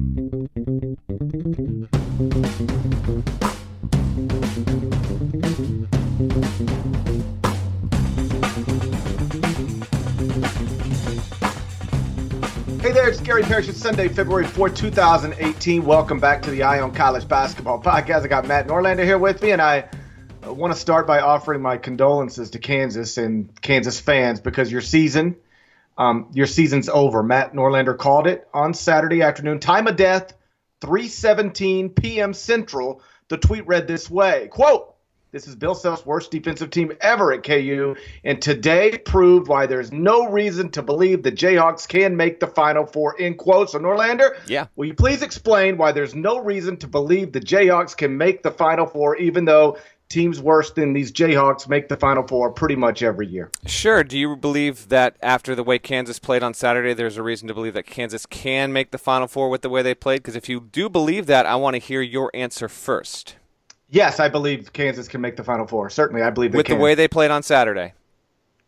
Hey there, it's Gary Parrish. It's Sunday, February 4, 2018. Welcome back to the Eye on College Basketball Podcast. I got Matt Norlander here with me, and I uh, want to start by offering my condolences to Kansas and Kansas fans because your season, um, your season's over. Matt Norlander called it on Saturday afternoon. Time of death, 3:17 p.m. Central. The tweet read this way: "Quote." This is Bill Self's worst defensive team ever at KU, and today proved why there's no reason to believe the Jayhawks can make the Final Four. In quotes. So Norlander, Yeah. will you please explain why there's no reason to believe the Jayhawks can make the Final Four, even though teams worse than these Jayhawks make the Final Four pretty much every year? Sure. Do you believe that after the way Kansas played on Saturday, there's a reason to believe that Kansas can make the Final Four with the way they played? Because if you do believe that, I want to hear your answer first. Yes, I believe Kansas can make the Final Four. Certainly, I believe they With can. the way they played on Saturday.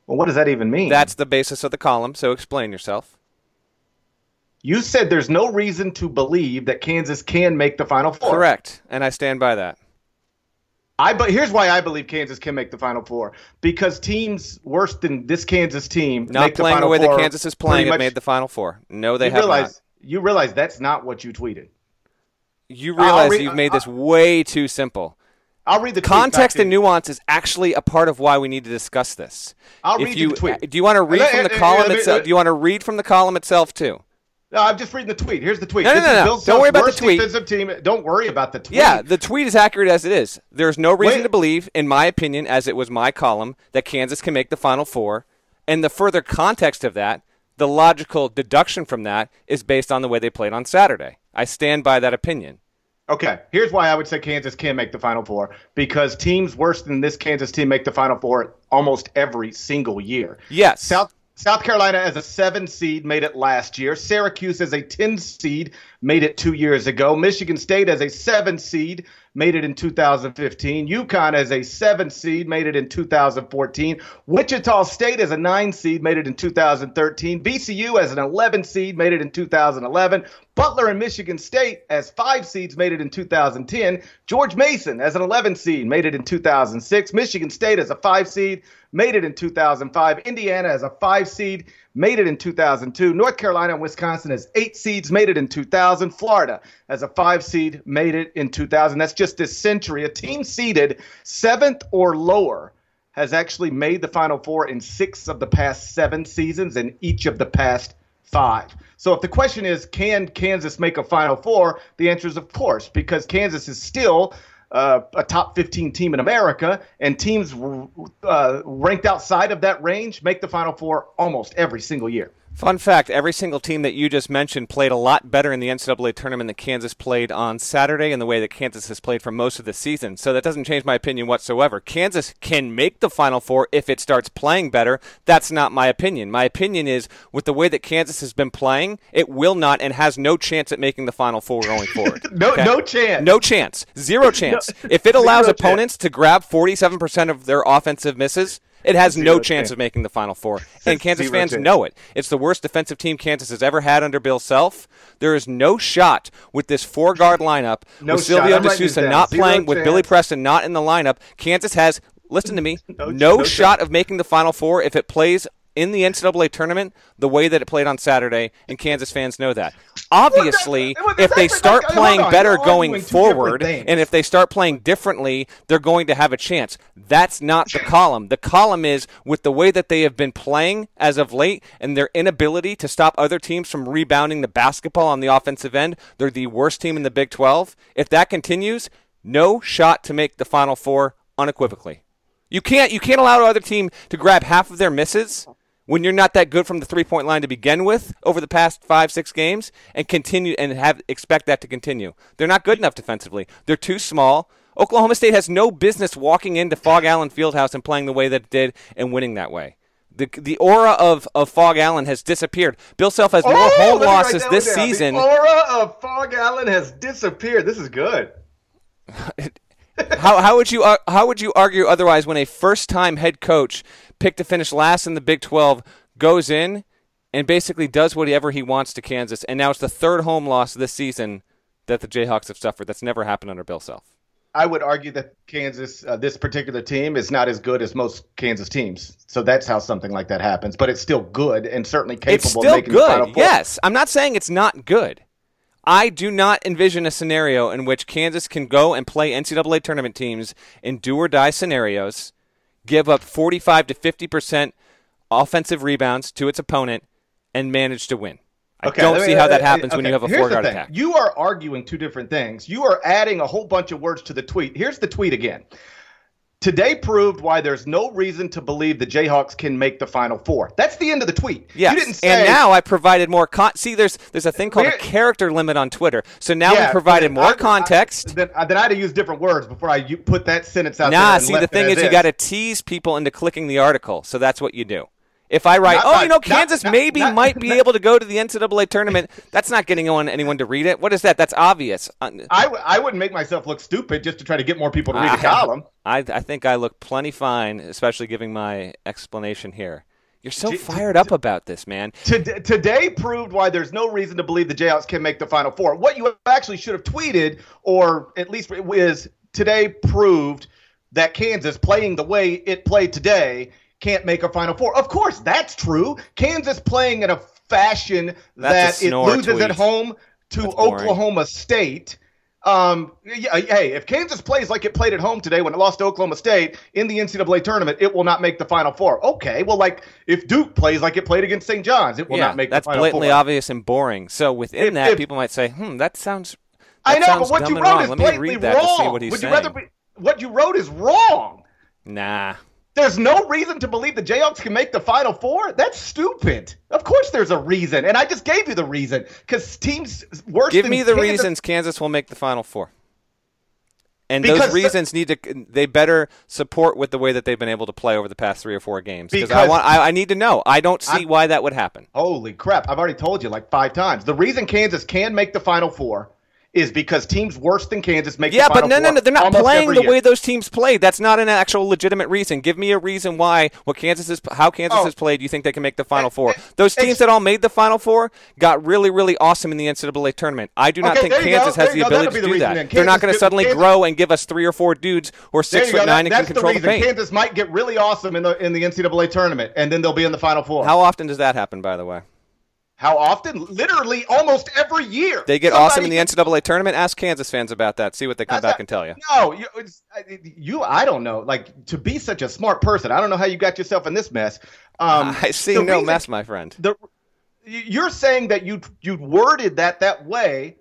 well, what does that even mean? That's the basis of the column, so explain yourself. you said there's no reason to believe that Kansas can make the Final Four. Correct. And I stand by that. I but here's why I believe Kansas can make the Final Four because teams worse than this Kansas team Not make the playing the Final way Four that Kansas is playing, much- made the Final Four. No, they you have realize not. you realize that's not what you tweeted. You realize read- you've made this I- way too simple. I'll read the Context and nuance is actually a part of why we need to discuss this. I'll if read you, the tweet. Do you want to read from the column itself? Do you want to read from the column itself too? No, I'm just reading the tweet. Here's the tweet. No, no, no, no. Don't worry about the tweet. defensive team. Don't worry about the tweet. Yeah, the tweet is accurate as it is. There's no reason Wait. to believe, in my opinion, as it was my column, that Kansas can make the Final Four. And the further context of that, the logical deduction from that, is based on the way they played on Saturday. I stand by that opinion. Okay, here's why I would say Kansas can make the Final Four because teams worse than this Kansas team make the Final Four almost every single year. Yes. South South Carolina as a seven seed made it last year. Syracuse as a ten seed made it two years ago. Michigan State as a seven seed made it in 2015. UConn as a seven seed made it in 2014. Wichita State as a nine seed made it in 2013. VCU as an 11 seed made it in 2011. Butler and Michigan State as five seeds made it in 2010. George Mason as an 11 seed made it in 2006. Michigan State as a five seed made it in 2005. Indiana as a five seed made it in 2002. North Carolina and Wisconsin as eight seeds made it in 2000. Florida as a five seed made it in 2000. That's just this century. A team seeded seventh or lower has actually made the Final Four in six of the past seven seasons and each of the past five. So if the question is, can Kansas make a Final Four? The answer is of course, because Kansas is still uh, a top 15 team in America, and teams uh, ranked outside of that range make the Final Four almost every single year. Fun fact every single team that you just mentioned played a lot better in the NCAA tournament than Kansas played on Saturday and the way that Kansas has played for most of the season. So that doesn't change my opinion whatsoever. Kansas can make the Final Four if it starts playing better. That's not my opinion. My opinion is with the way that Kansas has been playing, it will not and has no chance at making the Final Four going forward. No, no chance. No chance. Zero chance. if it allows Zero chance. opponents to grab 47% of their offensive misses, it has no chance chance. of making the Final Four. And Kansas Zero fans chance. know it. It's the worst defensive team Kansas has ever had under Bill Self. There is no shot with this four guard lineup, No with. Silvio I'm De Sousa not Zero playing, with. Billy Preston not in the lineup. Kansas has, listen to me, No- no, no shot shot. of making the Final Four if it plays in the NCAA tournament the way that it played on Saturday, and Kansas fans know that. Obviously, Well, if they start hold playing on, better going arguing two different forward, and if they start playing differently, they're going to have a chance. That's not the column. The column is with the way that they have been playing as of late and their inability to stop other teams from rebounding the basketball on the offensive end. They're the worst team in the Big 12. If that continues, no shot to make the Final Four unequivocally. You can't you can't allow the other team to grab half of their misses when you're not that good from the three point line to begin with over the past five six games and continue and have expect that to continue. They're not good enough defensively. They're too small. Oklahoma State has no business walking into Phog Allen Fieldhouse and playing the way that it did and winning that way. The, the aura of, of Phog Allen has disappeared. Bill Self has more Oh, home let me write losses this down. season. The aura of Phog Allen has disappeared. This is good. how, how would you how would you argue otherwise when a first time head coach picked to finish last in the Big 12 goes in and basically does whatever he wants to Kansas. And now it's the third home loss this season that the Jayhawks have suffered. That's never happened under Bill Self. I would argue that Kansas, uh, this particular team, is not as good as most Kansas teams. So that's how something like that happens. But it's still good and certainly capable it's still of making good. the final four. Yes, I'm not saying it's not good. I do not envision a scenario in which Kansas can go and play NCAA tournament teams in do or die scenarios, give up 45 to 50 percent offensive rebounds to its opponent, and manage to win. I Okay, don't me- see how that uh, happens when you have a here's four guard attack. You are arguing two different things. You are adding a whole bunch of words to the tweet. Here's the tweet again. Today proved why there's no reason to believe the Jayhawks can make the Final Four. That's the end of the tweet. Yes. You didn't say. and now I provided more con- see there's there's a thing called a character limit on Twitter. So now Yeah, we provided more I- context. I, then, uh, then I had to use different words before I put that sentence out there. Nah, see the thing as is you got to tease people into clicking the article. So that's what you do. If I write, Not oh, by- you know, Kansas not- maybe not- might be able to go to the NCAA tournament, that's not getting on anyone to read it. What is that? That's obvious. Uh, I, w- I wouldn't make myself look stupid just to try to get more people to read I- the column. I, I think I look plenty fine, especially giving my explanation here. You're so fired up about this, man. Tod- Today proved why there's no reason to believe the Jayhawks can make the Final Four. What you actually should have tweeted, or at least is today proved that Kansas, playing the way it played today, can't make a Final Four. Of course, that's true. Kansas playing in a fashion That's a that it snore loses at home to That's boring. Oklahoma State. Um, yeah, hey, if Kansas plays like it played at home today when it lost to Oklahoma State in the NCAA tournament, it will not make the Final Four. Okay, well, like if Duke plays like it played against St. John's, it will yeah, not make that's the Final blatantly Four. obvious and boring. So within If- that, if- people might say, "Hmm, that sounds." I know, sounds but what you and wrote wrong. is Let blatantly wrong. to what Would you rather be, what you wrote is wrong. Nah. There's no reason to believe the Jayhawks can make the Final Four. That's stupid. Of course, there's a reason, and I just gave you the reason because teams worse. Than Give me the Kansas- reasons Kansas will make the Final Four. And Because those the- reasons need to they better support with the way that they've been able to play over the past three or four games. Because I want I, I need to know. I don't see I'm- why that would happen. Holy crap! I've already told you like five times. The reason Kansas can make the Final Four is because teams worse than Kansas make Yeah, the but no, no, no. They're not playing the year. way those teams played. That's not an actual legitimate reason. Give me a reason why what Kansas is, how Kansas Oh. has played. You think they can make the Final Eh, Four? eh, Those teams that all made the Final Four got really, really awesome in the NCAA tournament. I do not Okay, think Kansas has the go. ability to the do that. then. They're not going to suddenly Kansas- grow and give us three or four dudes who are six foot go. That- nine and can the control the reason. paint. Kansas might get really awesome in the in the NCAA tournament, and then they'll be in the Final Four. How often does that happen? By the way, How often? Literally, almost every year. they get Somebody awesome in the NCAA tournament. Ask Kansas fans about that. See what they come back not- and tell you. No, you, you. I don't know. Like to be such a smart person, I don't know how you got yourself in this mess. Um, I see no reason- mess, my friend. The you're saying that you you worded that that way,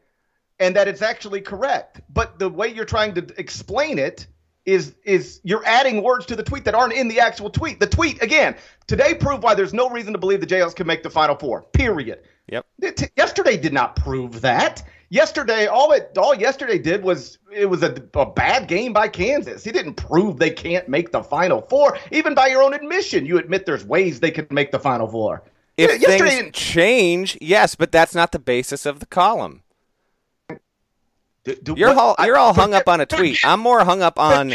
and that it's actually correct, but the way you're trying to explain it is is you're adding words to the tweet that aren't in the actual tweet. The tweet again today proved why there's no reason to believe the Jayhawks can make the Final Four. Period. Yep. It- yesterday did not prove that. Yesterday, all it all yesterday did was it was a, a bad game by Kansas. He didn't prove they can't make the Final Four. Even by your own admission, you admit there's ways they can make the Final Four. If yesterday things didn't- change, yes, but that's not the basis of the column. You're what- all you're all hung up on a tweet. I'm more hung up on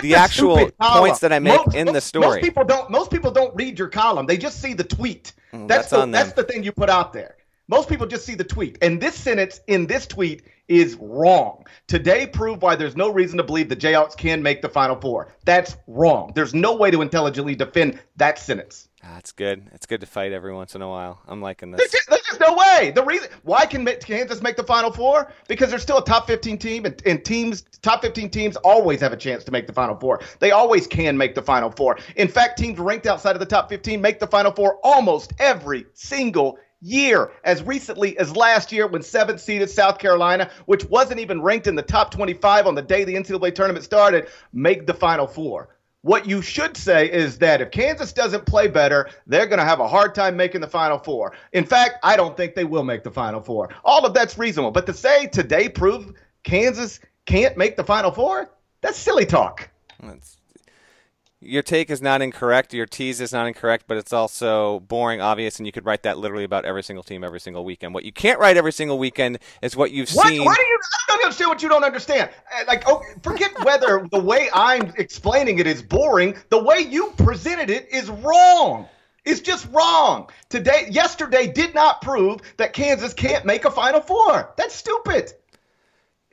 the actual points that I make Most- in the story. Most people don't. Most people don't read your column. They just see the tweet. Mm, that's that's the that's the thing you put out there. Most people just see the tweet, and this sentence in this tweet is wrong. Today proved why there's no reason to believe the Jayhawks can make the Final Four. That's wrong. There's no way to intelligently defend that sentence. Ah, it's good. It's good to fight every once in a while. I'm liking There's this. just, there's just no way. The reason why can Kansas make the Final Four because they're still a top 15 team, and, and teams top 15 teams always have a chance to make the Final Four. They always can make the Final Four. In fact, teams ranked outside of the top 15 make the Final Four almost every single year. As recently as last year, when seventh seeded South Carolina, which wasn't even ranked in the top 25 on the day the NCAA tournament started, make the Final Four. What you should say is that if Kansas doesn't play better, they're going to have a hard time making the Final Four. In fact, I don't think they will make the Final Four. All of that's reasonable. But to say today prove Kansas can't make the Final Four, that's silly talk. It's- your take is not incorrect. Your tease is not incorrect, but it's also boring, obvious, and you could write that literally about every single team every single weekend. What you can't write every single weekend is what you've What? seen. Why do you? I don't understand what you don't understand. Uh, Like, oh, forget whether the way I'm explaining it is boring. The way you presented it is wrong. It's just wrong. Today, yesterday did not prove that Kansas can't make a Final Four. That's stupid.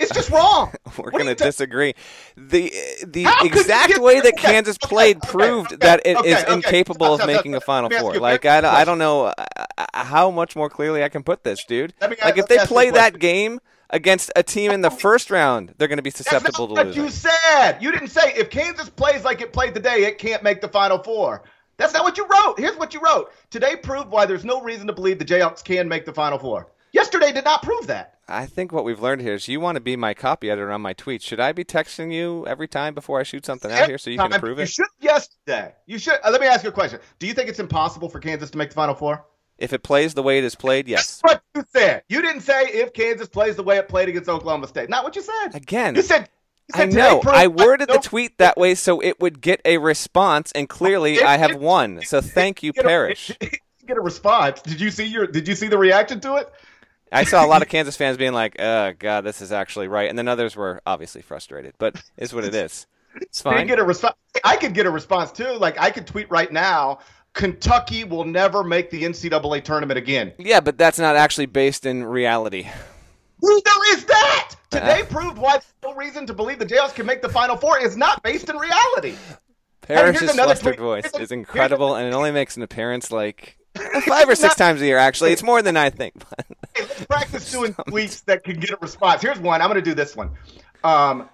It's just wrong. We're going to disagree. The the How exact way that okay, Kansas okay, played okay, proved that it is incapable of making a Final Four. Like I, I don't know uh, uh, how much more clearly I can put this, dude. Like if they play that game against a team in the first round, they're going to be susceptible to losing. you said. You didn't say if Kansas plays like it played today, it can't make the Final Four. That's not what you wrote. Here's what you wrote. Today proved why there's no reason to believe the Jayhawks can make the Final Four. Yesterday did not prove that. I think what we've learned here is you want to be my copy editor on my tweets. Should I be texting you every time before I shoot something out here so you can approve it? You should yesterday. You should. Uh, let me ask you a question. Do you think it's impossible for Kansas to make the Final Four? If it plays the way it is played, yes. That's what you said. You didn't say if Kansas plays the way it played against Oklahoma State. Not what you said. Again, you said. You said I know. I worded the tweet that way so it would get a response, and clearly it, I have it, won. So thank you, Parrish. Get a response. Did you see your? Did you see the reaction to it? I saw a lot of Kansas fans being like, "Oh God, this is actually right," and then others were obviously frustrated. But it's what it is. It's fine. Get a response. I could get a response too. Like I could tweet right now. Kentucky will never make the NCAA tournament again. Yeah, but that's not actually based in reality. There is that. Today uh, proved why there's no reason to believe the Jayhawks can make the Final Four is not based in reality. Parrish's flustered voice is incredible, and it only makes an appearance like Five or six times a year, actually. It's more than I think. hey, let's practice doing tweets that can get a response. Here's one. I'm going to do this one. Um,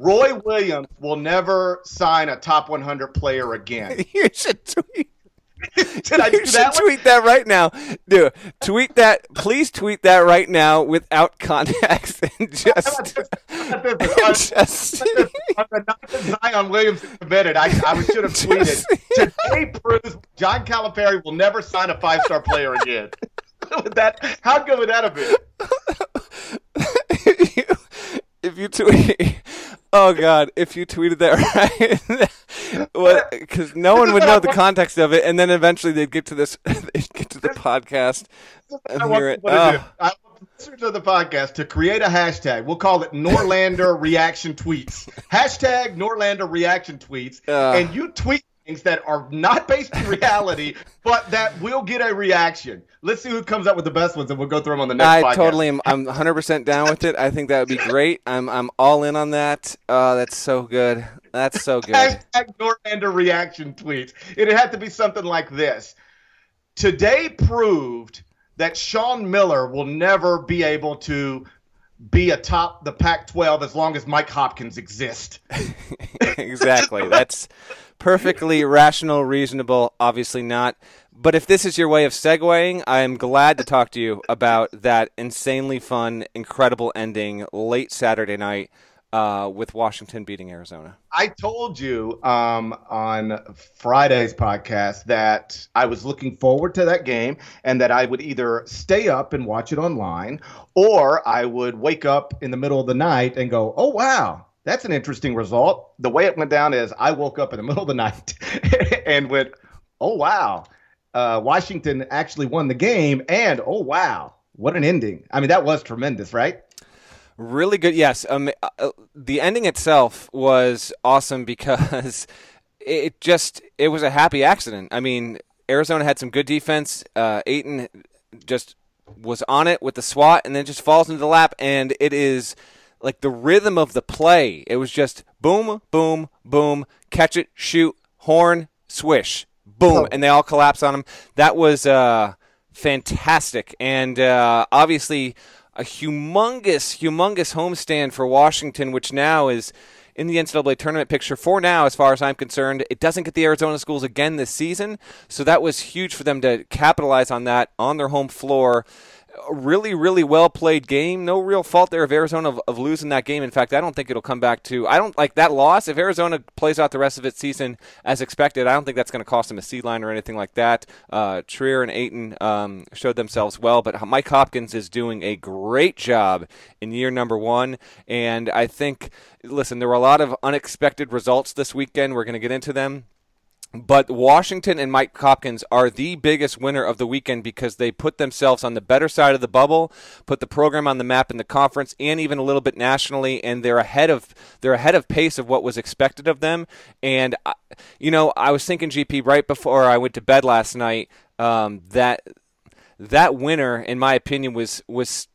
Roy Williams will never sign a top 100 player again. You should tweet. Did I do you should that tweet that right now. Dude, tweet that. Please tweet that right now without context and just. just Zion Williams committed. I, I should have tweeted. Today proves John Calipari will never sign a five star player again. that, how good would that have been? if you tweet, oh god, if you tweeted that right, because no one would know the context of it, and then eventually they'd get to this, they'd get to the podcast and hear it. Oh. I listeners of the podcast to create a hashtag. We'll call it Norlander Reaction Tweets. Hashtag Norlander Reaction Tweets, uh, and you tweet things that are not based in reality, but that will get a reaction. Let's see who comes up with the best ones, and we'll go through them on the next. I podcast. totally am. I'm 100 percent down with it. I think that would be great. I'm I'm all in on that. Oh, that's so good. That's so good. Hashtag Norlander reaction tweets. It had to be something like this. Today proved that Sean Miller will never be able to be atop the Pac-12 as long as Mike Hopkins exists. exactly. That's perfectly rational, reasonable. Obviously not. But if this is your way of segueing, I am glad to talk to you about that insanely fun, incredible ending late Saturday night uh, with Washington beating Arizona. I told you um, on Friday's podcast that I was looking forward to that game and that I would either stay up and watch it online or I would wake up in the middle of the night and go, oh, wow. That's an interesting result. The way it went down is I woke up in the middle of the night and went, oh, wow. Uh, Washington actually won the game. And oh, wow. What an ending. I mean, that was tremendous, right? Really good. Yes. Um, uh, uh, the ending itself was awesome because it just it was a happy accident. I mean, Arizona had some good defense. Uh, Ayton just was on it with the swat and then just falls into the lap and it is like the rhythm of the play. It was just boom, boom, boom, catch it, shoot, horn, swish, boom, oh. and they all collapse on him. That was uh, fantastic, and uh, obviously a humongous, humongous homestand for Washington, which now is in the NCAA tournament picture for now, as far as I'm concerned. It doesn't get the Arizona schools again this season, so that was huge for them to capitalize on that on their home floor really, really well played game. No real fault there of Arizona of, of, losing that game. In fact, I don't think it'll come back to. I don't like that loss. If Arizona plays out the rest of its season as expected, I don't think that's going to cost them a seed line or anything like that. Uh, Trier and Ayton um, showed themselves well, but Mike Hopkins is doing a great job in year number one. And I think, listen, there were a lot of unexpected results this weekend. We're going to get into them But Washington and Mike Hopkins are the biggest winner of the weekend because they put themselves on the better side of the bubble, put the program on the map in the conference, and even a little bit nationally, and they're ahead of they're ahead of pace of what was expected of them. And you know, I was thinking, GP, right before I went to bed last night, um, that that winner, in my opinion, was was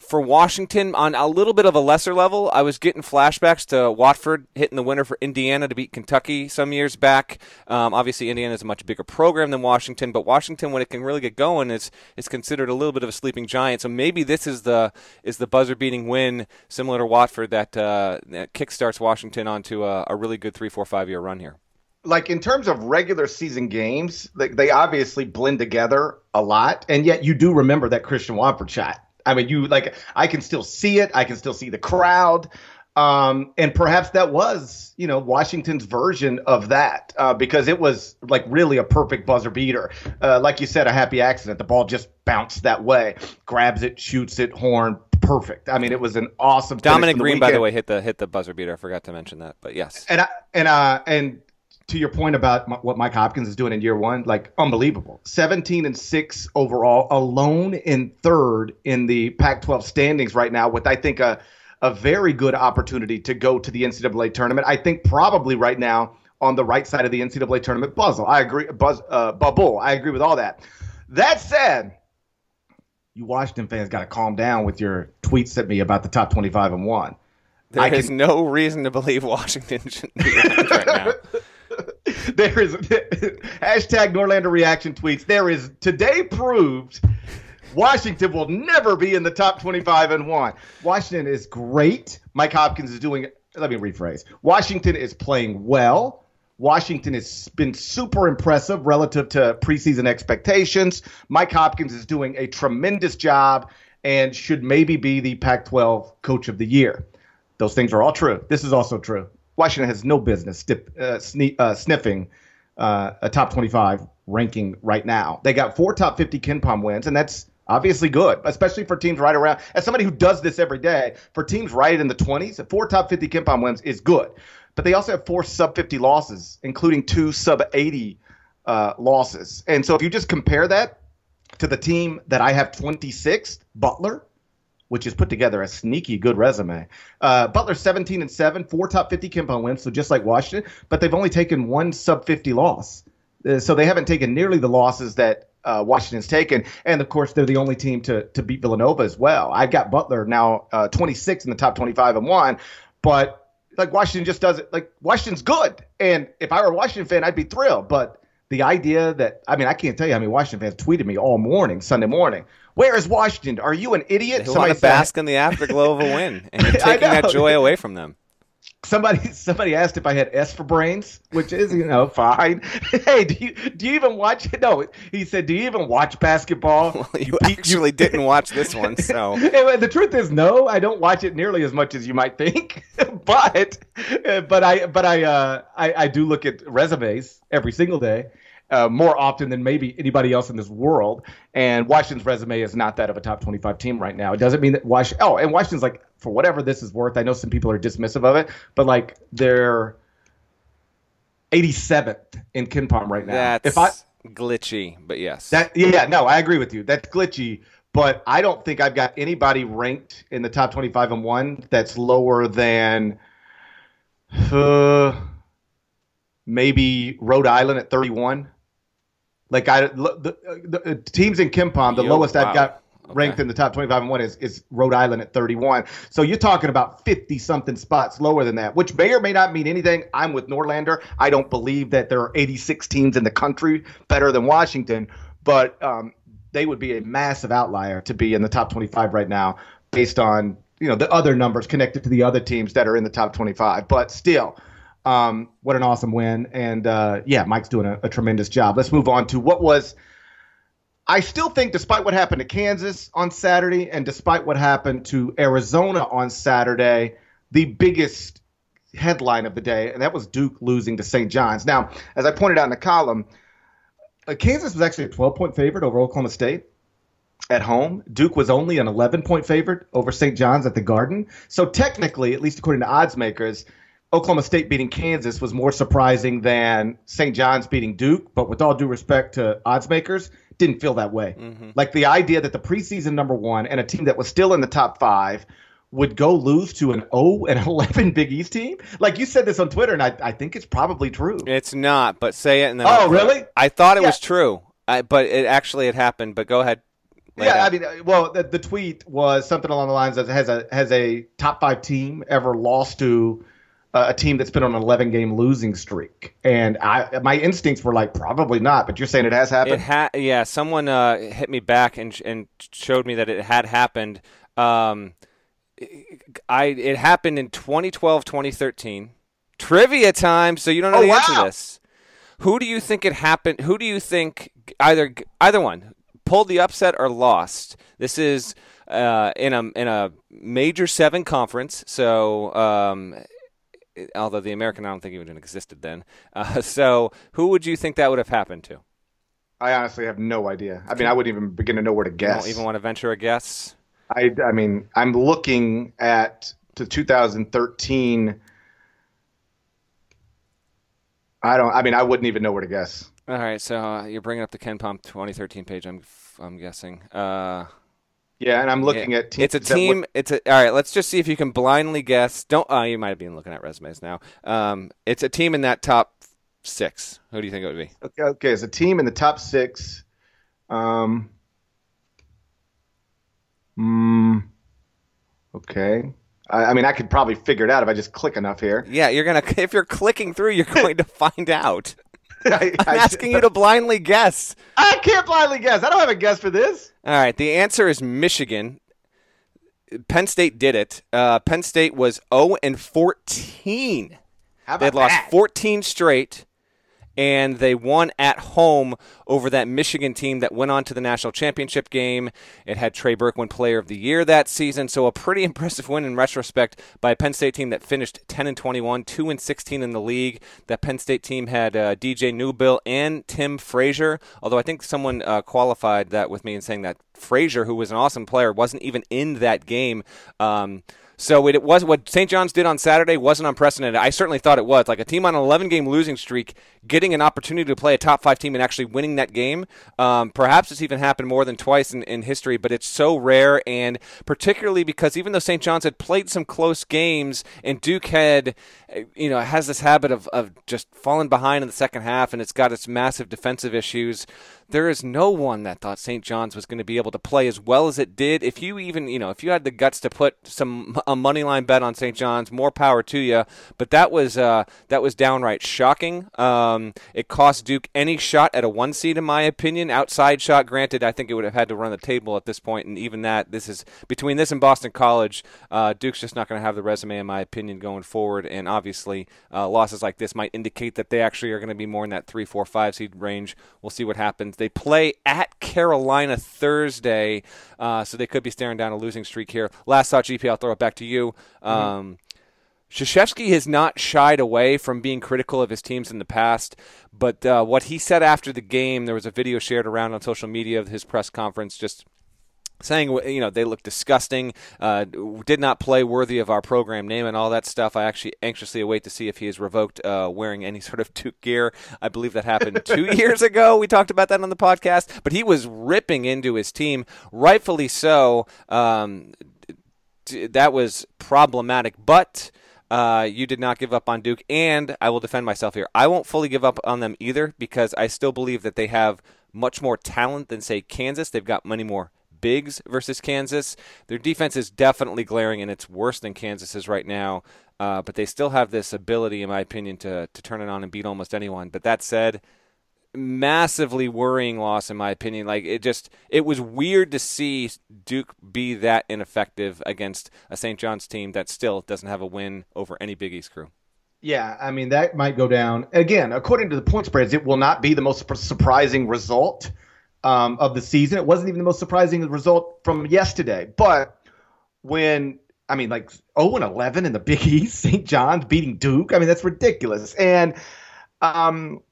for Washington on a little bit of a lesser level. I was getting flashbacks to Watford hitting the winner for Indiana to beat Kentucky some years back. Um, obviously, Indiana is a much bigger program than Washington, but Washington, when it can really get going, is is considered a little bit of a sleeping giant. So maybe this is the is the buzzer beating win, similar to Watford, that, uh, that kickstarts Washington onto a, a really good three, four, five year run here like in terms of regular season games, they, they obviously blend together a lot, and yet you do remember that Christian Watford shot. I mean, you like I can still see it. I can still see the crowd. Um, and perhaps that was, you know, Washington's version of that uh, because it was like really a perfect buzzer beater. Uh, like you said, a happy accident. The ball just bounced that way, grabs it, shoots it, horn, perfect. I mean, it was an awesome. Dominic Green, by the way, hit the hit the buzzer beater. I forgot to mention that, but yes. And I, and uh and to your point about what Mike Hopkins is doing in year one, like unbelievable. 17 and 6 overall, alone in third in the Pac 12 standings right now, with I think a, a very good opportunity to go to the NCAA tournament. I think probably right now on the right side of the NCAA tournament puzzle. I agree, buzz, uh, bubble. I agree with all that. That said, you Washington fans got to calm down with your tweets at me about the top 25 and one. There I is can... no reason to believe Washington should be right now. there is hashtag Norlander reaction tweets. There is today proved Washington will never be in the top 25 and one. Washington is great. Mike Hopkins is doing. Let me rephrase. Washington is playing well. Washington has been super impressive relative to preseason expectations. Mike Hopkins is doing a tremendous job and should maybe be the Pac 12 coach of the year. Those things are all true. This is also true. Washington has no business uh, sni- uh, sniffing uh, a top 25 ranking right now. They got four top 50 KenPom wins, and that's obviously good, especially for teams right around. As somebody who does this every day, for teams right in the 20s, four top 50 KenPom wins is good. But they also have four sub 50 losses, including two sub 80 uh, losses. And so if you just compare that to the team that I have 26th, Butler, which has put together a sneaky good resume. Uh, Butler 17 and 7, four top 50 KenPom wins, so just like Washington, but they've only taken one sub 50 loss. Uh, so they haven't taken nearly the losses that uh, Washington's taken. And of course, they're the only team to, to beat Villanova as well. I've got Butler now uh, 26 in the top 25 and one, but like Washington just doesn't like Washington's good. And if I were a Washington fan, I'd be thrilled. But the idea that I mean, I can't tell you how many Washington fans tweeted me all morning, Sunday morning. Where is Washington? Are you an idiot? They want to bask in the afterglow of a win, and you're taking that joy away from them. Somebody somebody asked if I had S for brains, which is you know fine. hey, do you do you even watch? No, he said, do you even watch basketball? Well, you actually didn't watch this one, so the truth is no, I don't watch it nearly as much as you might think. but but I but I uh I, I do look at resumes every single day uh, more often than maybe anybody else in this world. And Washington's resume is not that of a top 25 team right now. It doesn't mean that Washington. Oh, and Washington's like for whatever this is worth. I know some people are dismissive of it, but like they're 87th in KenPom right now. That's if I glitchy, but yes. That yeah, no, I agree with you. That's glitchy. But I don't think I've got anybody ranked in the top 25 and one that's lower than uh, maybe Rhode Island at 31. Like I, the, the, the teams in KenPom, the Yo, lowest wow. I've got ranked in the top 25 and one is, is Rhode Island at 31. So you're talking about 50 something spots lower than that, which may or may not mean anything. I'm with Norlander. I don't believe that there are 86 teams in the country better than Washington, but um, they would be a massive outlier to be in the top 25 right now based on you know the other numbers connected to the other teams that are in the top 25. But still, um, what an awesome win. And uh, yeah, Mike's doing a, a, tremendous job. Let's move on to what was, I still think, despite what happened to Kansas on Saturday and despite what happened to Arizona on Saturday, the biggest headline of the day, and that was Duke losing to St. John's. Now, as I pointed out in the column, uh, Kansas was actually a 12 point favorite over Oklahoma State at home. Duke was only an 11 point favorite over St. John's at the Garden. So technically, at least according to odds makers, Oklahoma State beating Kansas was more surprising than St. John's beating Duke. But with all due respect to odds makers, didn't feel that way. Mm-hmm. Like the idea that the preseason number one and a team that was still in the top five would go lose to an 0 and 11 Big East team? Like you said this on Twitter, and I, I think it's probably true. It's not, but say it and then. Oh, really? I thought it yeah. was true, I, but it actually had happened. But go ahead. Yeah, I mean, uh, well, the, the, tweet was something along the lines of has a has a top five team ever lost to uh, a team that's been on an 11 game losing streak, and I my instincts were like probably not, but you're saying it has happened. It ha- yeah, someone uh, hit me back and and showed me that it had happened. Um, I it happened in 2012, 2013. Trivia time, so you don't know oh, the wow. answer to this. Who do you think it happened? Who do you think either either one pulled the upset or lost? This is uh, in a in a major seven conference. So, um, although the American, I don't think even existed then. Uh, so, who would you think that would have happened to? I honestly have no idea. I mean, I wouldn't even begin to know where to guess. Even want to venture a guess? I, I mean, I'm looking at the 2013. I don't. I mean, I wouldn't even know where to guess. All right, so uh, you're bringing up the KenPom 2013 page. I'm I'm guessing. Uh, yeah, and I'm looking yeah, at teams. It's a team. it's a all right. Let's just see if you can blindly guess. Don't. Oh, you might have been looking at resumes now. Um, it's a team in that top six. Who do you think it would be? Okay, okay. It's a team in the top six. Um, Mm, okay. I, I mean, I could probably figure it out if I just click enough here. Yeah, you're gonna. If you're clicking through, you're going to find out. I, am asking you to blindly guess. I can't blindly guess. I don't have a guess for this. All right. The answer is Michigan. Penn State did it. Uh, Penn State was 0 and 14. How about they had lost 14 straight and they won at home over that Michigan team that went on to the national championship game. It had Trey Burke Player of the Year that season, so a pretty impressive win in retrospect by a Penn State team that finished 10 and 21, 2 and 16 in the league. That Penn State team had uh, DJ Newbill and Tim Frazier, although I think someone uh, qualified that with me in saying that Frazier, who was an awesome player, wasn't even in that game. Um, so it, was what St. John's did on Saturday wasn't unprecedented. I certainly thought it was. Like a team on an 11 game losing streak getting an opportunity to play a top five team and actually winning that game. Um, perhaps it's even happened more than twice in, in history, but it's so rare. And particularly because even though St. John's had played some close games and Duke had, you know, has this habit of, of just falling behind in the second half and it's got its massive defensive issues there is no one that thought St. John's was going to be able to play as well as it did. If you even, you know, if you had the guts to put some a money line bet on St. John's, more power to you. But that was uh, that was downright shocking. Um, it cost Duke any shot at a one seed, in my opinion. Outside shot, granted, I think it would have had to run the table at this point, and even that, this is between this and Boston College, uh, Duke's just not going to have the resume, in my opinion, going forward. And obviously, uh, losses like this might indicate that they actually are going to be more in that three, four, five seed range. We'll see what happens. They play at Carolina Thursday, uh, so they could be staring down a losing streak here. Last thought, GP, I'll throw it back to you. Mm-hmm. Um, Krzyzewski has not shied away from being critical of his teams in the past, but uh, what he said after the game, there was a video shared around on social media of his press conference just saying you know they look disgusting uh, did not play worthy of our program name and all that stuff. I actually anxiously await to see if he is revoked uh, wearing any sort of Duke gear. I believe that happened two years ago. We talked about that on the podcast. But he was ripping into his team rightfully so. Um, that was problematic. But uh, you did not give up on Duke, and I will defend myself here. I won't fully give up on them either because I still believe that they have much more talent than, say, Kansas. They've got many more bigs versus Kansas. Their defense is definitely glaring, and it's worse than Kansas's right now. Uh, but they still have this ability, in my opinion, to to turn it on and beat almost anyone. But that said, massively worrying loss, in my opinion. Like it just, it was weird to see Duke be that ineffective against a St. John's team that still doesn't have a win over any Big East crew. Yeah, I mean that might go down again. According to the point spreads, it will not be the most surprising result um, of the season. It wasn't even the most surprising result from yesterday. But when I mean, like 0 and 11 in the Big East, St. John's beating Duke. I mean, that's ridiculous. And um,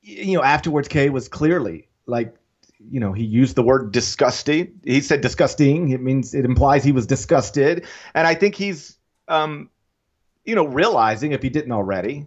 you know, afterwards, Kay was clearly like, you know, he used the word disgusting. He said disgusting. It means it implies he was disgusted. And I think he's um, you know, realizing if he didn't already,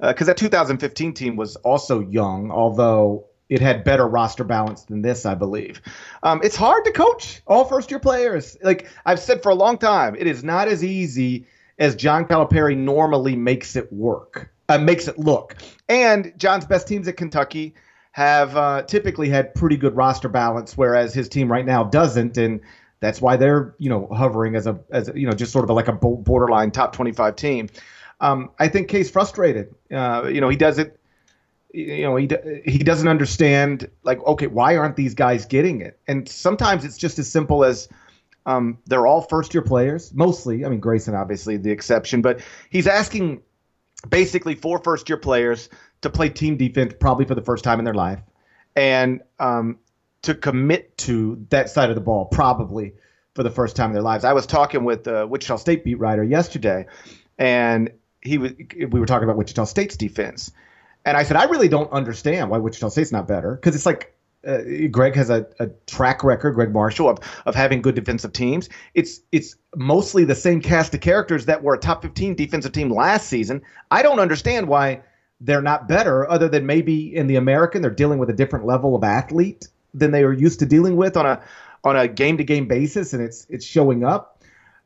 because uh, that 2015 team was also young, although it had better roster balance than this, I believe. Um, it's hard to coach all first year players. Like I've said for a long time, it is not as easy as John Calipari normally makes it work, uh, makes it look. And John's best teams at Kentucky have uh, typically had pretty good roster balance, whereas his team right now doesn't, and that's why they're you know hovering as a as you know just sort of like a borderline top 25 team. Um, I think K's frustrated. Uh, you know he does it. You know he he doesn't understand like okay why aren't these guys getting it? And sometimes it's just as simple as um, they're all first year players mostly. I mean Grayson obviously the exception, but he's asking basically four first year players to play team defense probably for the first time in their life and um, to commit to that side of the ball probably for the first time in their lives. I was talking with the Wichita State beat writer yesterday, and he was we were talking about Wichita State's defense, and I said I really don't understand why Wichita State's not better because it's like. Uh, Gregg has a, a track record, Gregg Marshall, of, of having good defensive teams. It's it's mostly the same cast of characters that were a top 15 defensive team last season. I don't understand why they're not better, other than maybe in the American they're dealing with a different level of athlete than they are used to dealing with on a on a game to game basis, and it's it's showing up.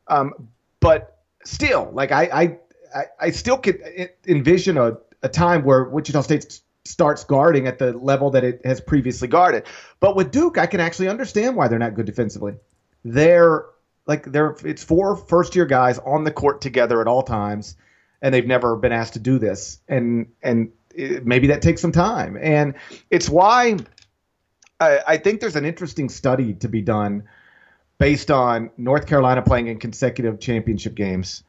Um, but still, like I I I still could envision a, a time where Wichita State starts guarding at the level that it has previously guarded. But with Duke, I can actually understand why they're not good defensively. They're like they're it's four first year guys on the court together at all times and they've never been asked to do this, and and it, maybe that takes some time, and it's why I, I think there's an interesting study to be done based on North Carolina playing in consecutive championship games,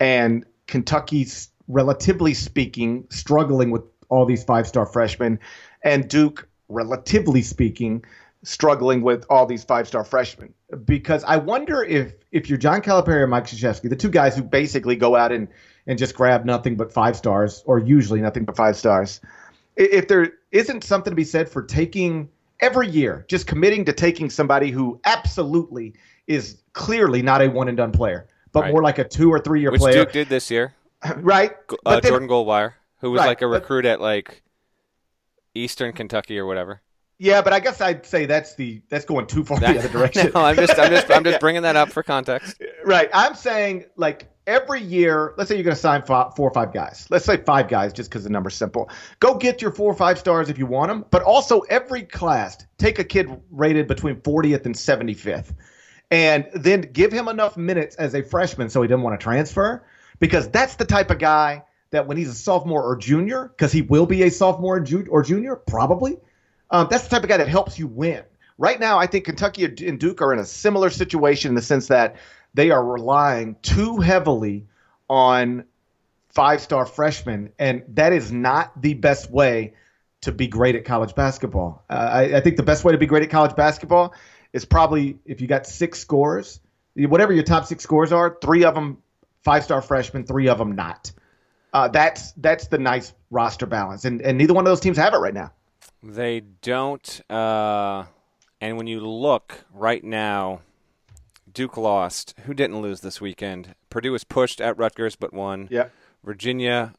and Kentucky's relatively speaking struggling with all these five star freshmen, and Duke relatively speaking struggling with all these five star freshmen because I wonder if if you're John Calipari or Mike Krzyzewski, the two guys who basically go out and and just grab nothing but five stars, or usually nothing but five stars. If there isn't something to be said for taking every year, just committing to taking somebody who absolutely is clearly not a one and done player, but right. more like a two or three year Which player. Duke did this year, right? Uh, then, Jordan Goldwire, who was right, like a recruit but, at like Eastern Kentucky or whatever. Yeah, but I guess I'd say that's the that's going too far that, the other direction. no, I'm just I'm just I'm just bringing that up for context. Right. I'm saying like every year, let's say you're going to sign five, four or five guys. Let's say five guys just because the number's simple. Go get your four or five stars if you want them, but also every class, take a kid rated between 40th and 75th, and then give him enough minutes as a freshman so he doesn't want to transfer, because that's the type of guy that when he's a sophomore or junior, because he will be a sophomore or junior, probably, um, that's the type of guy that helps you win. Right now, I think Kentucky and Duke are in a similar situation in the sense that they are relying too heavily on five star freshmen, and that is not the best way to be great at college basketball. Uh, I, I, think the best way to be great at college basketball is probably if you got six scores, whatever your top six scores are, three of them five star freshmen, three of them not. Uh, that's that's the nice roster balance, and and neither one of those teams have it right now. They don't. Uh, and when you look right now, Duke lost. Who didn't lose this weekend? Purdue was pushed at Rutgers but won. Yeah. Virginia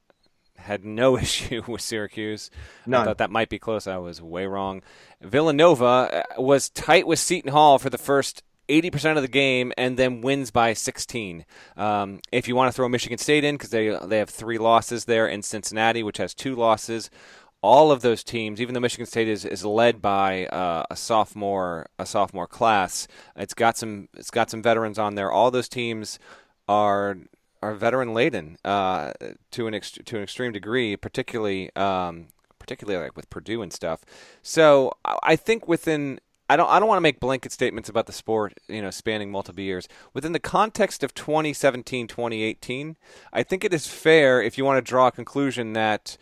had no issue with Syracuse. None. I thought that might be close. I was way wrong. Villanova uh, was tight with Seton Hall for the first 80% of the game and then wins by 16. Um, if you want to throw Michigan State in, because they, they have three losses there, in Cincinnati, which has two losses, all of those teams, even though Michigan State is, is led by uh, a sophomore a sophomore class, it's got some it's got some veterans on there. All those teams are are veteran laden uh, to an ex- to an extreme degree, particularly um, particularly like with Purdue and stuff. So I think within I don't I don't want to make blanket statements about the sport, you know, spanning multiple years. Within the context of 2017, 2018, I think it is fair if you want to draw a conclusion that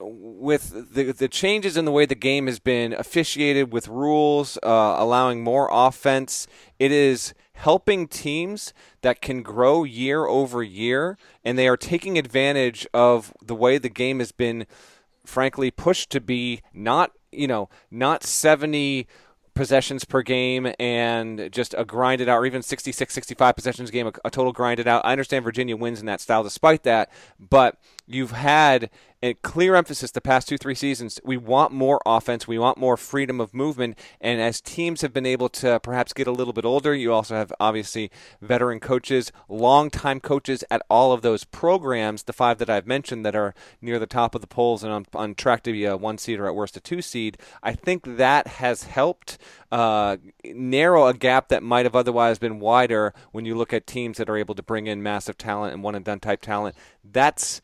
with the the changes in the way the game has been officiated with rules uh, allowing more offense, it is helping teams that can grow year over year, and they are taking advantage of the way the game has been, frankly, pushed to be not you know not seventy possessions per game and just a grinded out, or even 66, 65 possessions game, a, a total grinded out. I understand Virginia wins in that style despite that, but you've had a clear emphasis the past two, three seasons. We want more offense. We want more freedom of movement. And as teams have been able to perhaps get a little bit older, you also have obviously veteran coaches, long-time coaches at all of those programs, the five that I've mentioned that are near the top of the polls and on, on track to be a one seed or at worst a two seed. I think that has helped uh, narrow a gap that might have otherwise been wider when you look at teams that are able to bring in massive talent and one and done type talent. That's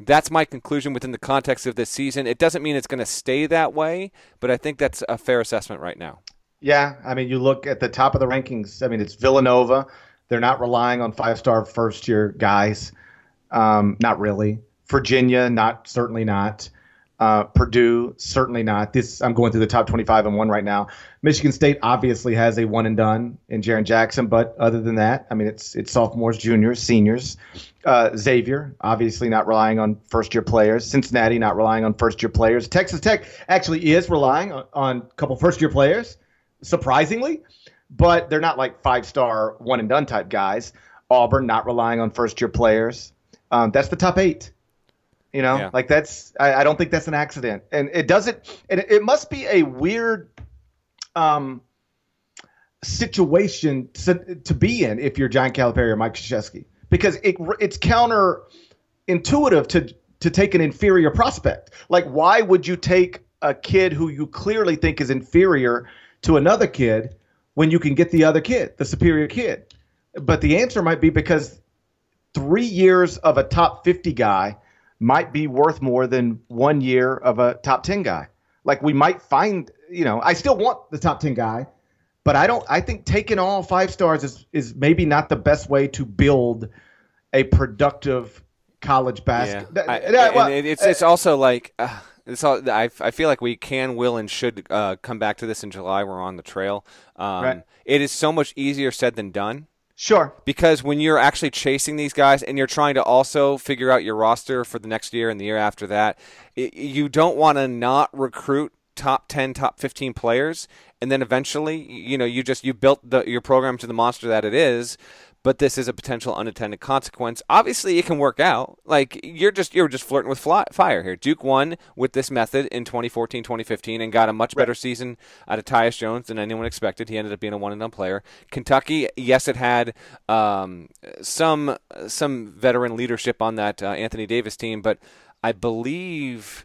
that's my conclusion within the context of this season. It doesn't mean it's going to stay that way, but I think that's a fair assessment right now. Yeah, I mean, you look at the top of the rankings. I mean, it's Villanova. They're not relying on five-star first-year guys. Um, not really. Virginia, not certainly not. Uh, Purdue, certainly not. This I'm going through the top 25 and one right now. Michigan State obviously has a one and done in Jaren Jackson, but other than that, I mean, it's it's sophomores, juniors, seniors. Uh, Xavier, obviously not relying on first year players. Cincinnati, not relying on first year players. Texas Tech actually is relying on, on a couple first year players, surprisingly, but they're not like five star one and done type guys. Auburn, not relying on first year players. Um, that's the top eight. You know, yeah. like that's I, I, don't think that's an accident, and it doesn't. It, it must be a weird um, situation to, to be in if you're John Calipari or Mike Krzyzewski, because it it's counterintuitive to to take an inferior prospect. Like, why would you take a kid who you clearly think is inferior to another kid when you can get the other kid, the superior kid? But the answer might be because three years of a top 50 guy might be worth more than one year of a top 10 guy. Like we might find, you know, I still want the top 10 guy, but I don't, I think taking all five stars is, is maybe not the best way to build a productive college basketball. Yeah. well, it's, it's also like, uh, it's all, I, I feel like we can, will, and should uh, come back to this in July. We're on the trail. Um, right. It is so much easier said than done Sure. Because when you're actually chasing these guys and you're trying to also figure out your roster for the next year and the year after that, it, you don't want to not recruit top 10 top 15 players and then eventually you know you just you built the, your program to the monster that it is but this is a potential unintended consequence. Obviously, it can work out. Like you're just you're just flirting with fly, fire here. Duke won with this method in 2014, 2015, and got a much better right. season out of Tyus Jones than anyone expected. He ended up being a one and done player. Kentucky, yes, it had um, some some veteran leadership on that uh, Anthony Davis team, but I believe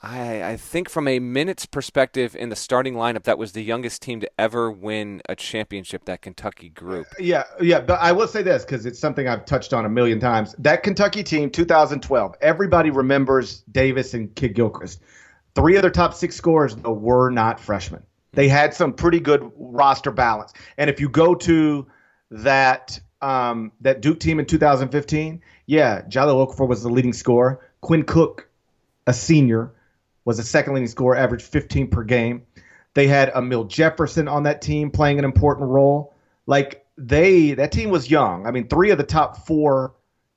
I, I think from a minutes perspective in the starting lineup, that was the youngest team to ever win a championship. That Kentucky group. Yeah, yeah, but I will say this because it's something I've touched on a million times. That Kentucky team, 2012, everybody remembers Davis and Kidd-Gilchrist. Three of their top six scorers though, were not freshmen. They had some pretty good roster balance. And if you go to that um, that Duke team in 2015, yeah, Jahlil Okafor was the leading scorer. Quinn Cook, a senior was a second leading scorer, averaged 15 per game. They had Amile Jefferson on that team playing an important role. Like they, that team was young. I mean, three of the top four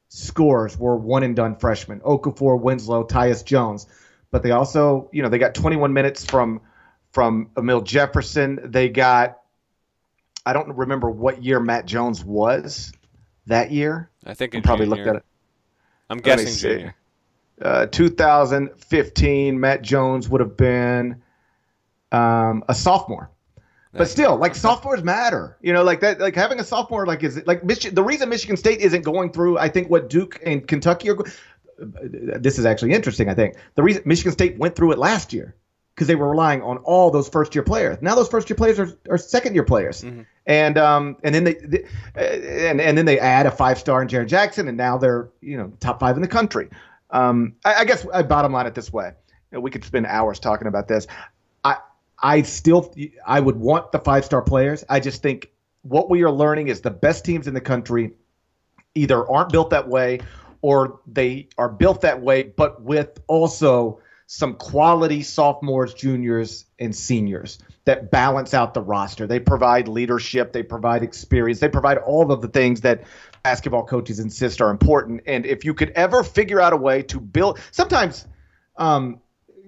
scorers were one and done freshmen: Okafor, Winslow, Tyus Jones. But they also, you know, they got 21 minutes from from Amile Jefferson. They got, I don't remember what year Matt Jones was that year. I think i probably looked at it. I'm guessing junior. Uh, 2015, Matt Jones would have been um, a sophomore. But still, like sophomores matter, you know, like that, like having a sophomore, like is it like Michi- the reason Michigan State isn't going through, I think what Duke and Kentucky are. This is actually interesting. I think the reason Michigan State went through it last year because they were relying on all those first year players. Now those first year players are, are second year players, mm-hmm. and um and then they, they, and and then they add a five star in Jaren Jackson, and now they're you know top five in the country. Um, I, I guess I bottom line it this way. We could spend hours talking about this. I I still I would want the five star players. I just think what we are learning is the best teams in the country either aren't built that way or they are built that way, but with also some quality sophomores, juniors, and seniors that balance out the roster. They provide leadership, they provide experience, they provide all of the things that basketball coaches insist are important. And if you could ever figure out a way to build, sometimes, um,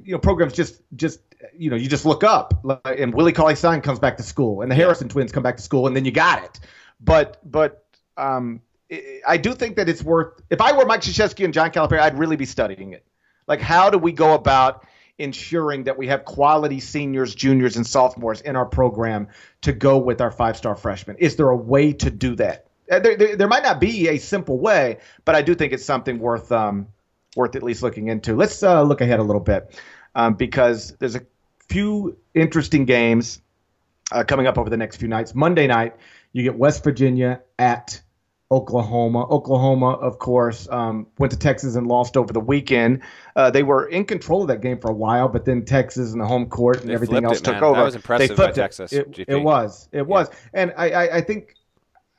you know, programs just just you know, you just look up, and Willie Cauley Stein comes back to school, and the Harrison twins come back to school, and then you got it. But but um, I do think that it's worth. If I were Mike Krzyzewski and John Calipari, I'd really be studying it. Like, how do we go about ensuring that we have quality seniors, juniors, and sophomores in our program to go with our five-star freshmen? Is there a way to do that? Uh, there, there, there might not be a simple way, but I do think it's something worth um, worth at least looking into. Let's uh, look ahead a little bit um, because there's a few interesting games uh, coming up over the next few nights. Monday night, you get West Virginia at Oklahoma. Oklahoma, of course, um, went to Texas and lost over the weekend. Uh, they were in control of that game for a while, but then Texas and the home court and they everything else it, took man. over. That was impressive they flipped by it. Texas. It, it was. It was. And I, I, I think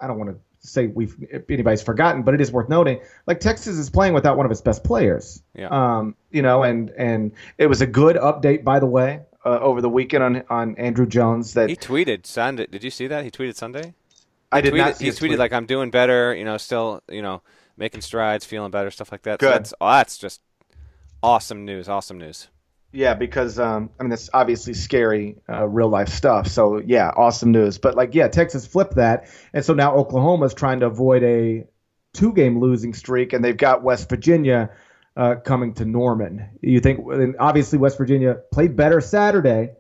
I don't want to say we've anybody's forgotten, but it is worth noting. Like Texas is playing without one of its best players. Yeah. Um, you know, and and it was a good update, by the way, uh, over the weekend on on Andrew Jones that He tweeted Sunday. Did you see that? He tweeted Sunday. I did tweeted, not he tweeted tweet. like I'm doing better. You know, still you know making strides, feeling better, stuff like that. So Good. that's oh, that's just awesome news. Awesome news. Yeah, because um, I mean it's obviously scary, uh, real life stuff. So yeah, awesome news. But like yeah, Texas flipped that, and so now Oklahoma's trying to avoid a two game losing streak, and they've got West Virginia uh, coming to Norman. You think? Obviously West Virginia played better Saturday.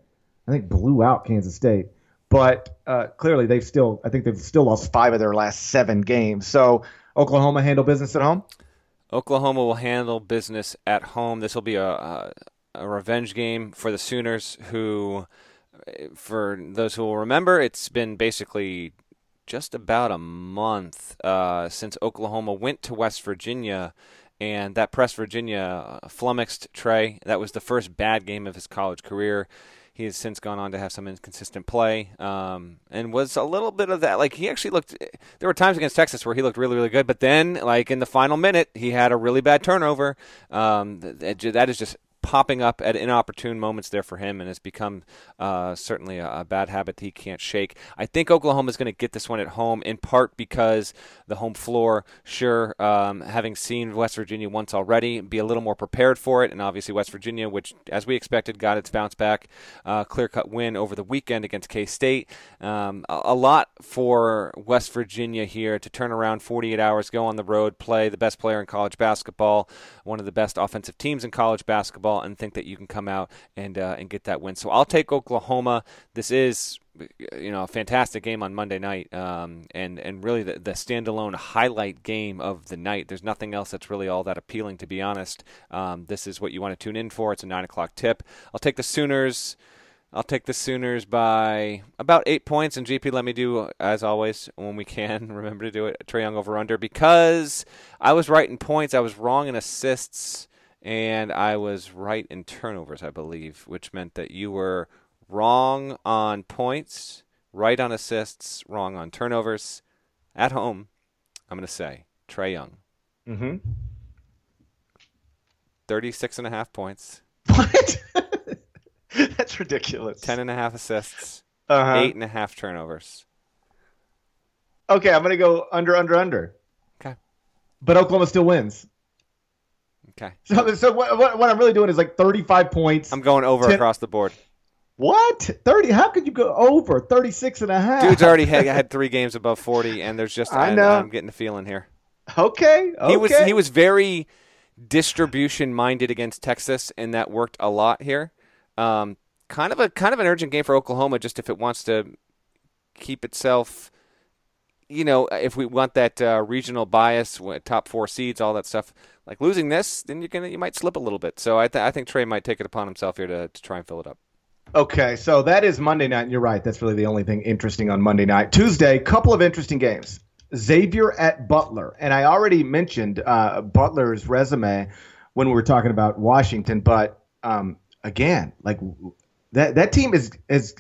I think blew out Kansas State, but uh, clearly they've still I think they've still lost five of their last seven games. So Oklahoma handle business at home. Oklahoma will handle business at home. This will be a, a, a revenge game for the Sooners, who, for those who will remember, it's been basically just about a month uh, since Oklahoma went to West Virginia. And that press Virginia flummoxed Trae. That was the first bad game of his college career. He has since gone on to have some inconsistent play, um, and was a little bit of that. Like he actually looked. There were times against Texas where he looked really, really good, but then, like in the final minute, he had a really bad turnover. Um, that is just popping up at inopportune moments there for him and has become uh, certainly a, a, bad habit that he can't shake. I think Oklahoma is going to get this one at home in part because the home floor, sure, um, having seen West Virginia once already, be a little more prepared for it. And obviously, West Virginia, which, as we expected, got its bounce back, uh, clear cut win over the weekend against K State. Um, a, a lot for West Virginia here to turn around 48 hours, go on the road, play the best player in college basketball, one of the best offensive teams in college basketball and think that you can come out and uh, and get that win. So I'll take Oklahoma. This is you know a fantastic game on Monday night, um, and and really the, the standalone highlight game of the night. There's nothing else that's really all that appealing, to be honest. Um, this is what you want to tune in for. It's a nine o'clock tip. I'll take the Sooners. I'll take the Sooners by about eight points. And GP, let me do as always when we can. Remember to do it. Trae Young over under because I was right in points. I was wrong in assists and I was right in turnovers, I believe, which meant that you were wrong on points, right on assists, wrong on turnovers. At home, I'm going to say Trae Young. Mm-hmm. 36 and a half points. What? That's ridiculous. 10 and a half assists, uh-huh. eight and a half turnovers. Okay, I'm going to go under, under, under. Okay. But Oklahoma still wins. Okay. So, so what, what, what I'm really doing is like 35 points. I'm going over 10 across the board. What? 30? How could you go over 36 and a half? Dude's already had, had three games above 40, and there's just I I know. I'm getting a feeling here. Okay. okay. He was he was very distribution minded against Texas, and that worked a lot here. Um, kind of a kind of an urgent game for Oklahoma, just if it wants to keep itself. You know, if we want that uh, regional bias, top four seeds, all that stuff, like losing this, then you're gonna you might slip a little bit. So I, th- I think Trae might take it upon himself here to, to try and fill it up. Okay, so that is Monday night, and you're right. That's really the only thing interesting on Monday night. Tuesday, couple of interesting games. Xavier at Butler, and I already mentioned uh, Butler's resume when we were talking about Washington, but um, again, like that that team is is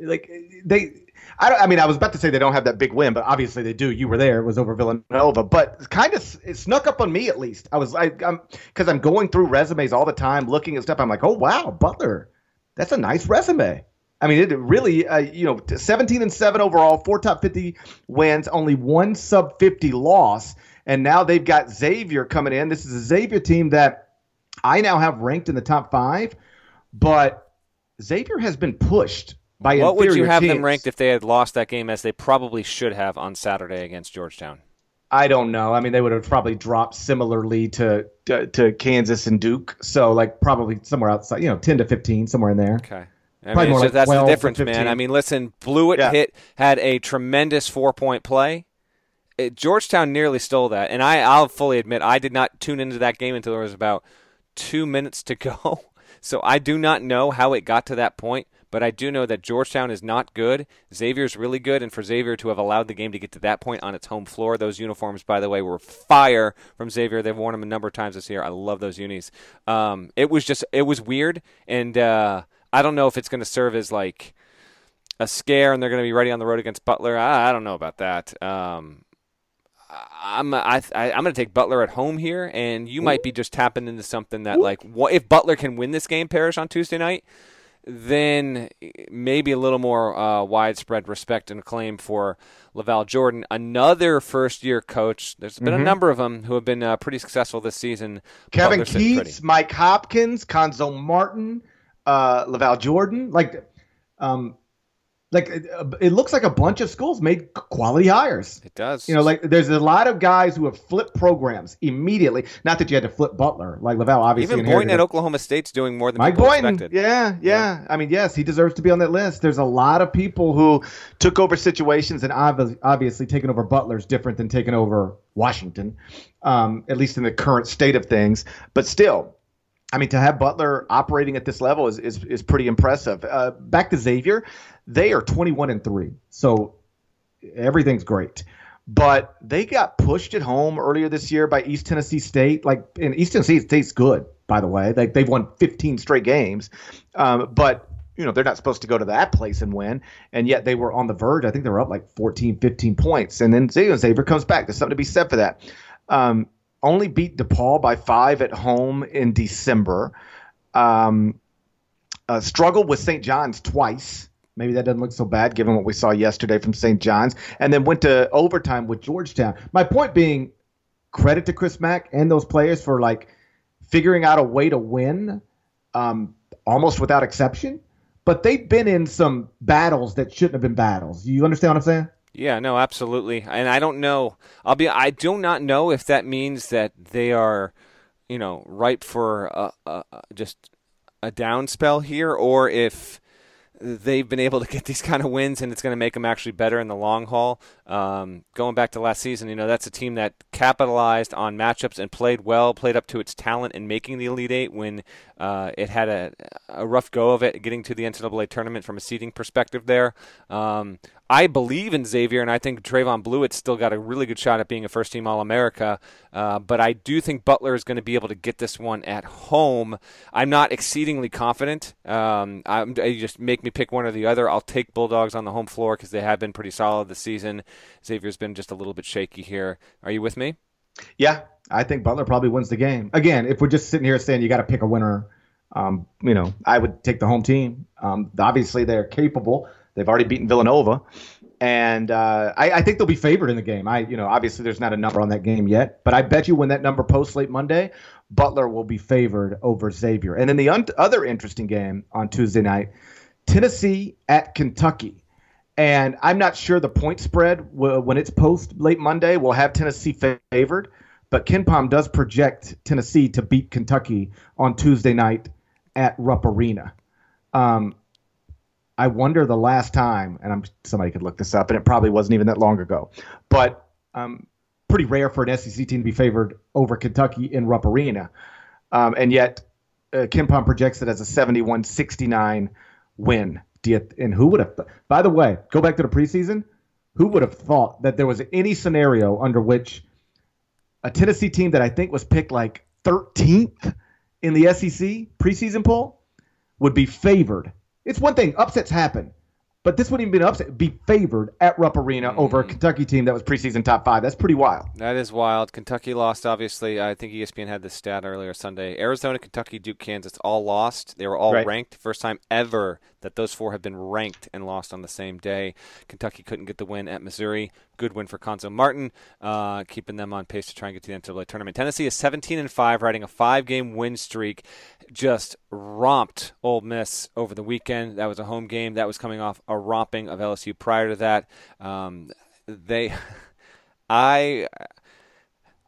like they. I, don't, I mean, I was about to say they don't have that big win, but obviously they do. You were there; it was over Villanova, but kind of it snuck up on me at least. I was like, I'm because I'm going through resumes all the time, looking at stuff. I'm like, oh wow, Butler, that's a nice resume. I mean, it really, uh, you know, 17 and seven overall, four top 50 wins, only one sub 50 loss, and now they've got Xavier coming in. This is a Xavier team that I now have ranked in the top five, but Xavier has been pushed by what would you have teams. them ranked if they had lost that game as they probably should have on Saturday against Georgetown? I don't know. I mean, they would have probably dropped similarly to, to to Kansas and Duke. So like probably somewhere outside, you know, ten to fifteen, somewhere in there. Okay. I mean, just, like that's the difference, man. I mean, listen, Bluiett yeah. hit had a tremendous four point play. It, Georgetown nearly stole that, and I, I'll fully admit I did not tune into that game until there was about two minutes to go. So I do not know how it got to that point, but I do know that Georgetown is not good. Xavier's really good, and for Xavier to have allowed the game to get to that point on its home floor, those uniforms, by the way, were fire from Xavier. They've worn them a number of times this year. I love those unis. Um, it was just, it was weird, and uh, I don't know if it's going to serve as like a scare, and they're going to be ready on the road against Butler. I, I don't know about that. Um, I'm I, I am going to take Butler at home here, and you might be just tapping into something that like what if Butler can win this game, Parrish on Tuesday night, then maybe a little more uh, widespread respect and acclaim for LaVall Jordan, another first year coach. There's been mm-hmm. a number of them who have been uh, pretty successful this season. Kevin Keatts, Mike Hopkins, Cuonzo Martin, uh, LaVall Jordan, like. Um, like it looks like a bunch of schools made quality hires. It does. You know, like there's a lot of guys who have flipped programs immediately. Not that you had to flip Butler, like LaVall, obviously. Even Boynton at Oklahoma State's doing more than Mike Boynton. Expected. Yeah, yeah, yeah. I mean, yes, he deserves to be on that list. There's a lot of people who took over situations, and obviously taking over Butler is different than taking over Washington, um, at least in the current state of things. But still, I mean, to have Butler operating at this level is is, is pretty impressive. Uh, back to Xavier, they are 21 and three, so everything's great. But they got pushed at home earlier this year by East Tennessee State. Like, and East Tennessee State's good, by the way. Like they've won 15 straight games, um, but you know they're not supposed to go to that place and win and yet they were on the verge i think they were up like 14 15 points and then xavier comes back there's something to be said for that um, only beat DePaul by five at home in December. Um, uh, struggled with St. John's twice. Maybe that doesn't look so bad given what we saw yesterday from St. John's, and then went to overtime with Georgetown. My point being, credit to Chris Mack and those players for like figuring out a way to win, um, almost without exception. But they've been in some battles that shouldn't have been battles. You understand what I'm saying? Yeah, no, absolutely. And I don't know. I'll be. I do not know if that means that they are, you know, ripe for a, a, just a down spell here, or if they've been able to get these kind of wins and it's going to make them actually better in the long haul. Um, going back to last season, you know, that's a team that capitalized on matchups and played well, played up to its talent in making the Elite Eight when uh, it had a, a, rough go of it getting to the NCAA tournament from a seeding perspective there. Um, I believe in Xavier, and I think Trevon Bluiett's still got a really good shot at being a first team All America. Uh, but I do think Butler is going to be able to get this one at home. I'm not exceedingly confident. Um, I'm, you just make me pick one or the other. I'll take Bulldogs on the home floor because they have been pretty solid this season. Xavier's been just a little bit shaky here. Are you with me? Yeah, I think Butler probably wins the game. Again, if we're just sitting here saying you got to pick a winner, um, you know, I would take the home team. Um, obviously, they're capable. They've already beaten Villanova, and uh, I, I, think they'll be favored in the game. I, you know, obviously there's not a number on that game yet, but I bet you when that number posts late Monday, Butler will be favored over Xavier. And then the un- other interesting game on Tuesday night, Tennessee at Kentucky. And I'm not sure the point spread w- when it's post late Monday will have Tennessee favored, but KenPom does project Tennessee to beat Kentucky on Tuesday night at Rupp Arena. Um, I wonder the last time, and I'm somebody could look this up, and it probably wasn't even that long ago, but um, pretty rare for an SEC team to be favored over Kentucky in Rupp Arena, um, and yet uh, KenPom projects it as a 71-69 win. You, and who would have? By the way, go back to the preseason. Who would have thought that there was any scenario under which a Tennessee team that I think was picked like 13th in the SEC preseason poll would be favored it's one thing, upsets happen. But this wouldn't even be an upset. Be favored at Rupp Arena mm. over a Kentucky team that was preseason top five. That's pretty wild. That is wild. Kentucky lost, obviously. I think ESPN had this stat earlier Sunday. Arizona, Kentucky, Duke, Kansas all lost. They were all right. ranked. First time ever that those four have been ranked and lost on the same day. Kentucky couldn't get the win at Missouri. Good win for Cuonzo Martin, uh, keeping them on pace to try and get to the NCAA tournament. Tennessee is 17 and five, riding a five-game win streak. Just romped Ole Miss over the weekend. That was a home game. That was coming off a romping of LSU prior to that. Um, they, I,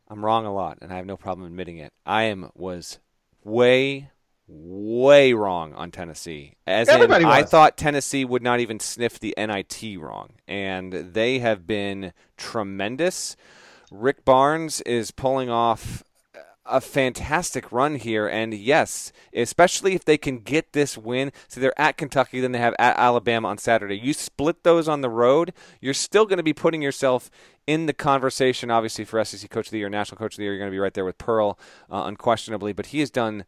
I'm wrong a lot, and I have no problem admitting it. I am was way way wrong on Tennessee. As in. I thought Tennessee would not even sniff the NIT wrong, and they have been tremendous. Rick Barnes is pulling off a fantastic run here, and yes, especially if they can get this win. So they're at Kentucky, then they have at Alabama on Saturday. You split those on the road, you're still going to be putting yourself in the conversation, obviously, for SEC Coach of the Year, National Coach of the Year. You're going to be right there with Pearl, uh, unquestionably, but he has done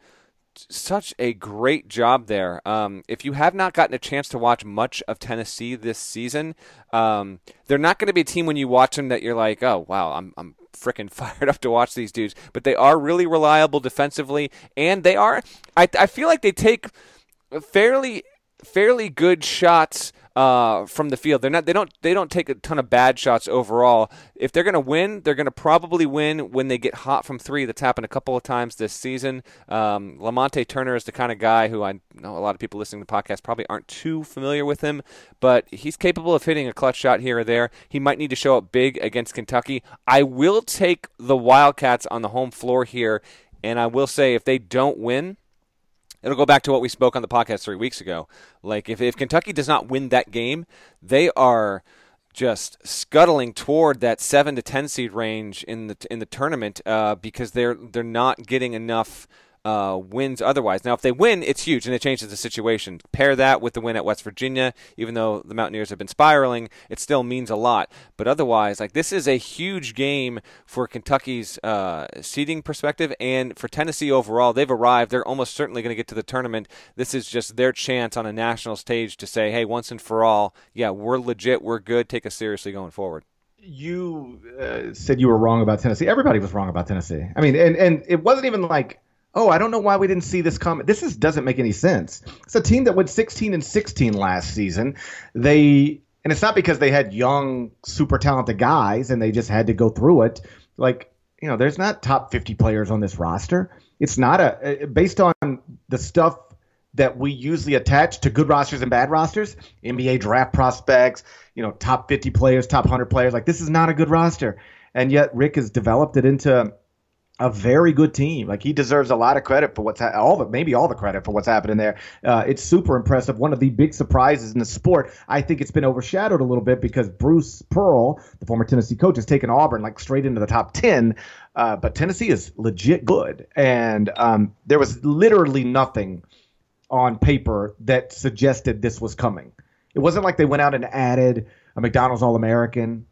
such a great job there. Um, if you have not gotten a chance to watch much of Tennessee this season, um, they're not going to be a team when you watch them that you're like, oh wow, I'm I'm freaking fired up to watch these dudes. But they are really reliable defensively, and they are. I I feel like they take fairly fairly good shots uh, from the field. They're not. They don't. They don't take a ton of bad shots overall. If they're going to win, they're going to probably win when they get hot from three. That's happened a couple of times this season. Um, Lamonte Turner is the kind of guy who I know a lot of people listening to the podcast probably aren't too familiar with him, but he's capable of hitting a clutch shot here or there. He might need to show up big against Kentucky. I will take the Wildcats on the home floor here, and I will say if they don't win it'll go back to what we spoke on the podcast three weeks ago. Like if, if Kentucky does not win that game, they are just scuttling toward that seven to ten seed range in the in the tournament uh, because they're they're not getting enough. Uh, wins otherwise. Now, if they win, it's huge and it changes the situation. Pair that with the win at West Virginia, even though the Mountaineers have been spiraling, it still means a lot. But otherwise, like this is a huge game for Kentucky's uh, seeding perspective and for Tennessee overall. They've arrived. They're almost certainly going to get to the tournament. This is just their chance on a national stage to say, hey, once and for all, yeah, we're legit, we're good, take us seriously going forward. You uh, said you were wrong about Tennessee. Everybody was wrong about Tennessee. I mean, and and it wasn't even like oh, I don't know why we didn't see this comment. This is, doesn't make any sense. It's a team that went 16 and 16 last season. They and it's not because they had young, super talented guys and they just had to go through it. Like you know, there's not top 50 players on this roster. It's not a uh, based on the stuff that we usually attach to good rosters and bad rosters, NBA draft prospects, you know, top 50 players, top 100 players. Like this is not a good roster. And yet Rick has developed it into a very good team. Like he deserves a lot of credit for what's ha- all the maybe all the credit for what's happening there. Uh, it's super impressive. One of the big surprises in the sport. I think it's been overshadowed a little bit because Bruce Pearl, the former Tennessee coach, has taken Auburn like straight into the top ten. Uh, but Tennessee is legit good, and um, there was literally nothing on paper that suggested this was coming. It wasn't like they went out and added a McDonald's All American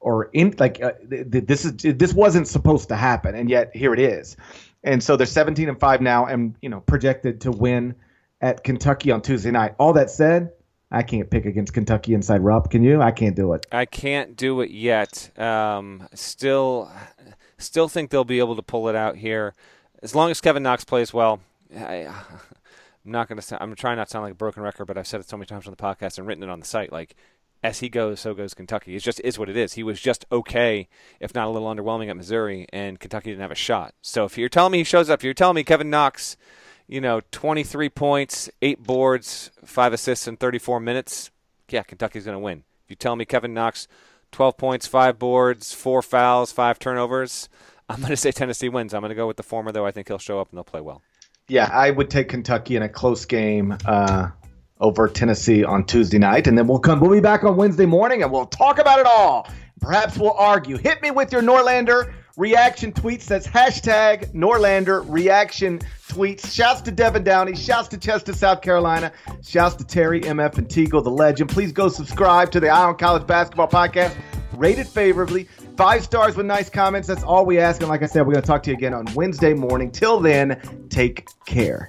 or in like uh, th- this is this wasn't supposed to happen and yet here it is. And so they're 17 and 5 now and you know projected to win at kentucky on tuesday night. All that said i can't pick against kentucky inside rupp can you? I can't do it. I can't do it yet. Um, still still think they'll be able to pull it out here. As long as kevin knox plays well I, i'm not going to i'm trying not to sound like a broken record but i've said it so many times on the podcast and written it on the site like as he goes, so goes Kentucky. It just is what it is. He was just okay, if not a little underwhelming at Missouri, and Kentucky didn't have a shot. So if you're telling me he shows up, you're telling me Kevin Knox, you know, 23 points, eight boards, five assists in 34 minutes, yeah, Kentucky's going to win. If you tell me Kevin Knox, 12 points, five boards, four fouls, five turnovers, I'm going to say Tennessee wins. I'm going to go with the former, though. I think he'll show up and they'll play well. Yeah, I would take Kentucky in a close game. Uh, over Tennessee on Tuesday night, and then we'll come. We'll be back on Wednesday morning, and we'll talk about it all. Perhaps we'll argue. Hit me with your Norlander reaction tweets. That's hashtag Norlander reaction tweets. Shouts to Devin Downey. Shouts to Chester, South Carolina. Shouts to Terry, MF, and Teagle, the legend. Please go subscribe to the Eye on College Basketball Podcast. Rated favorably. Five stars with nice comments. That's all we ask. And like I said, we're going to talk to you again on Wednesday morning. Till then, take care.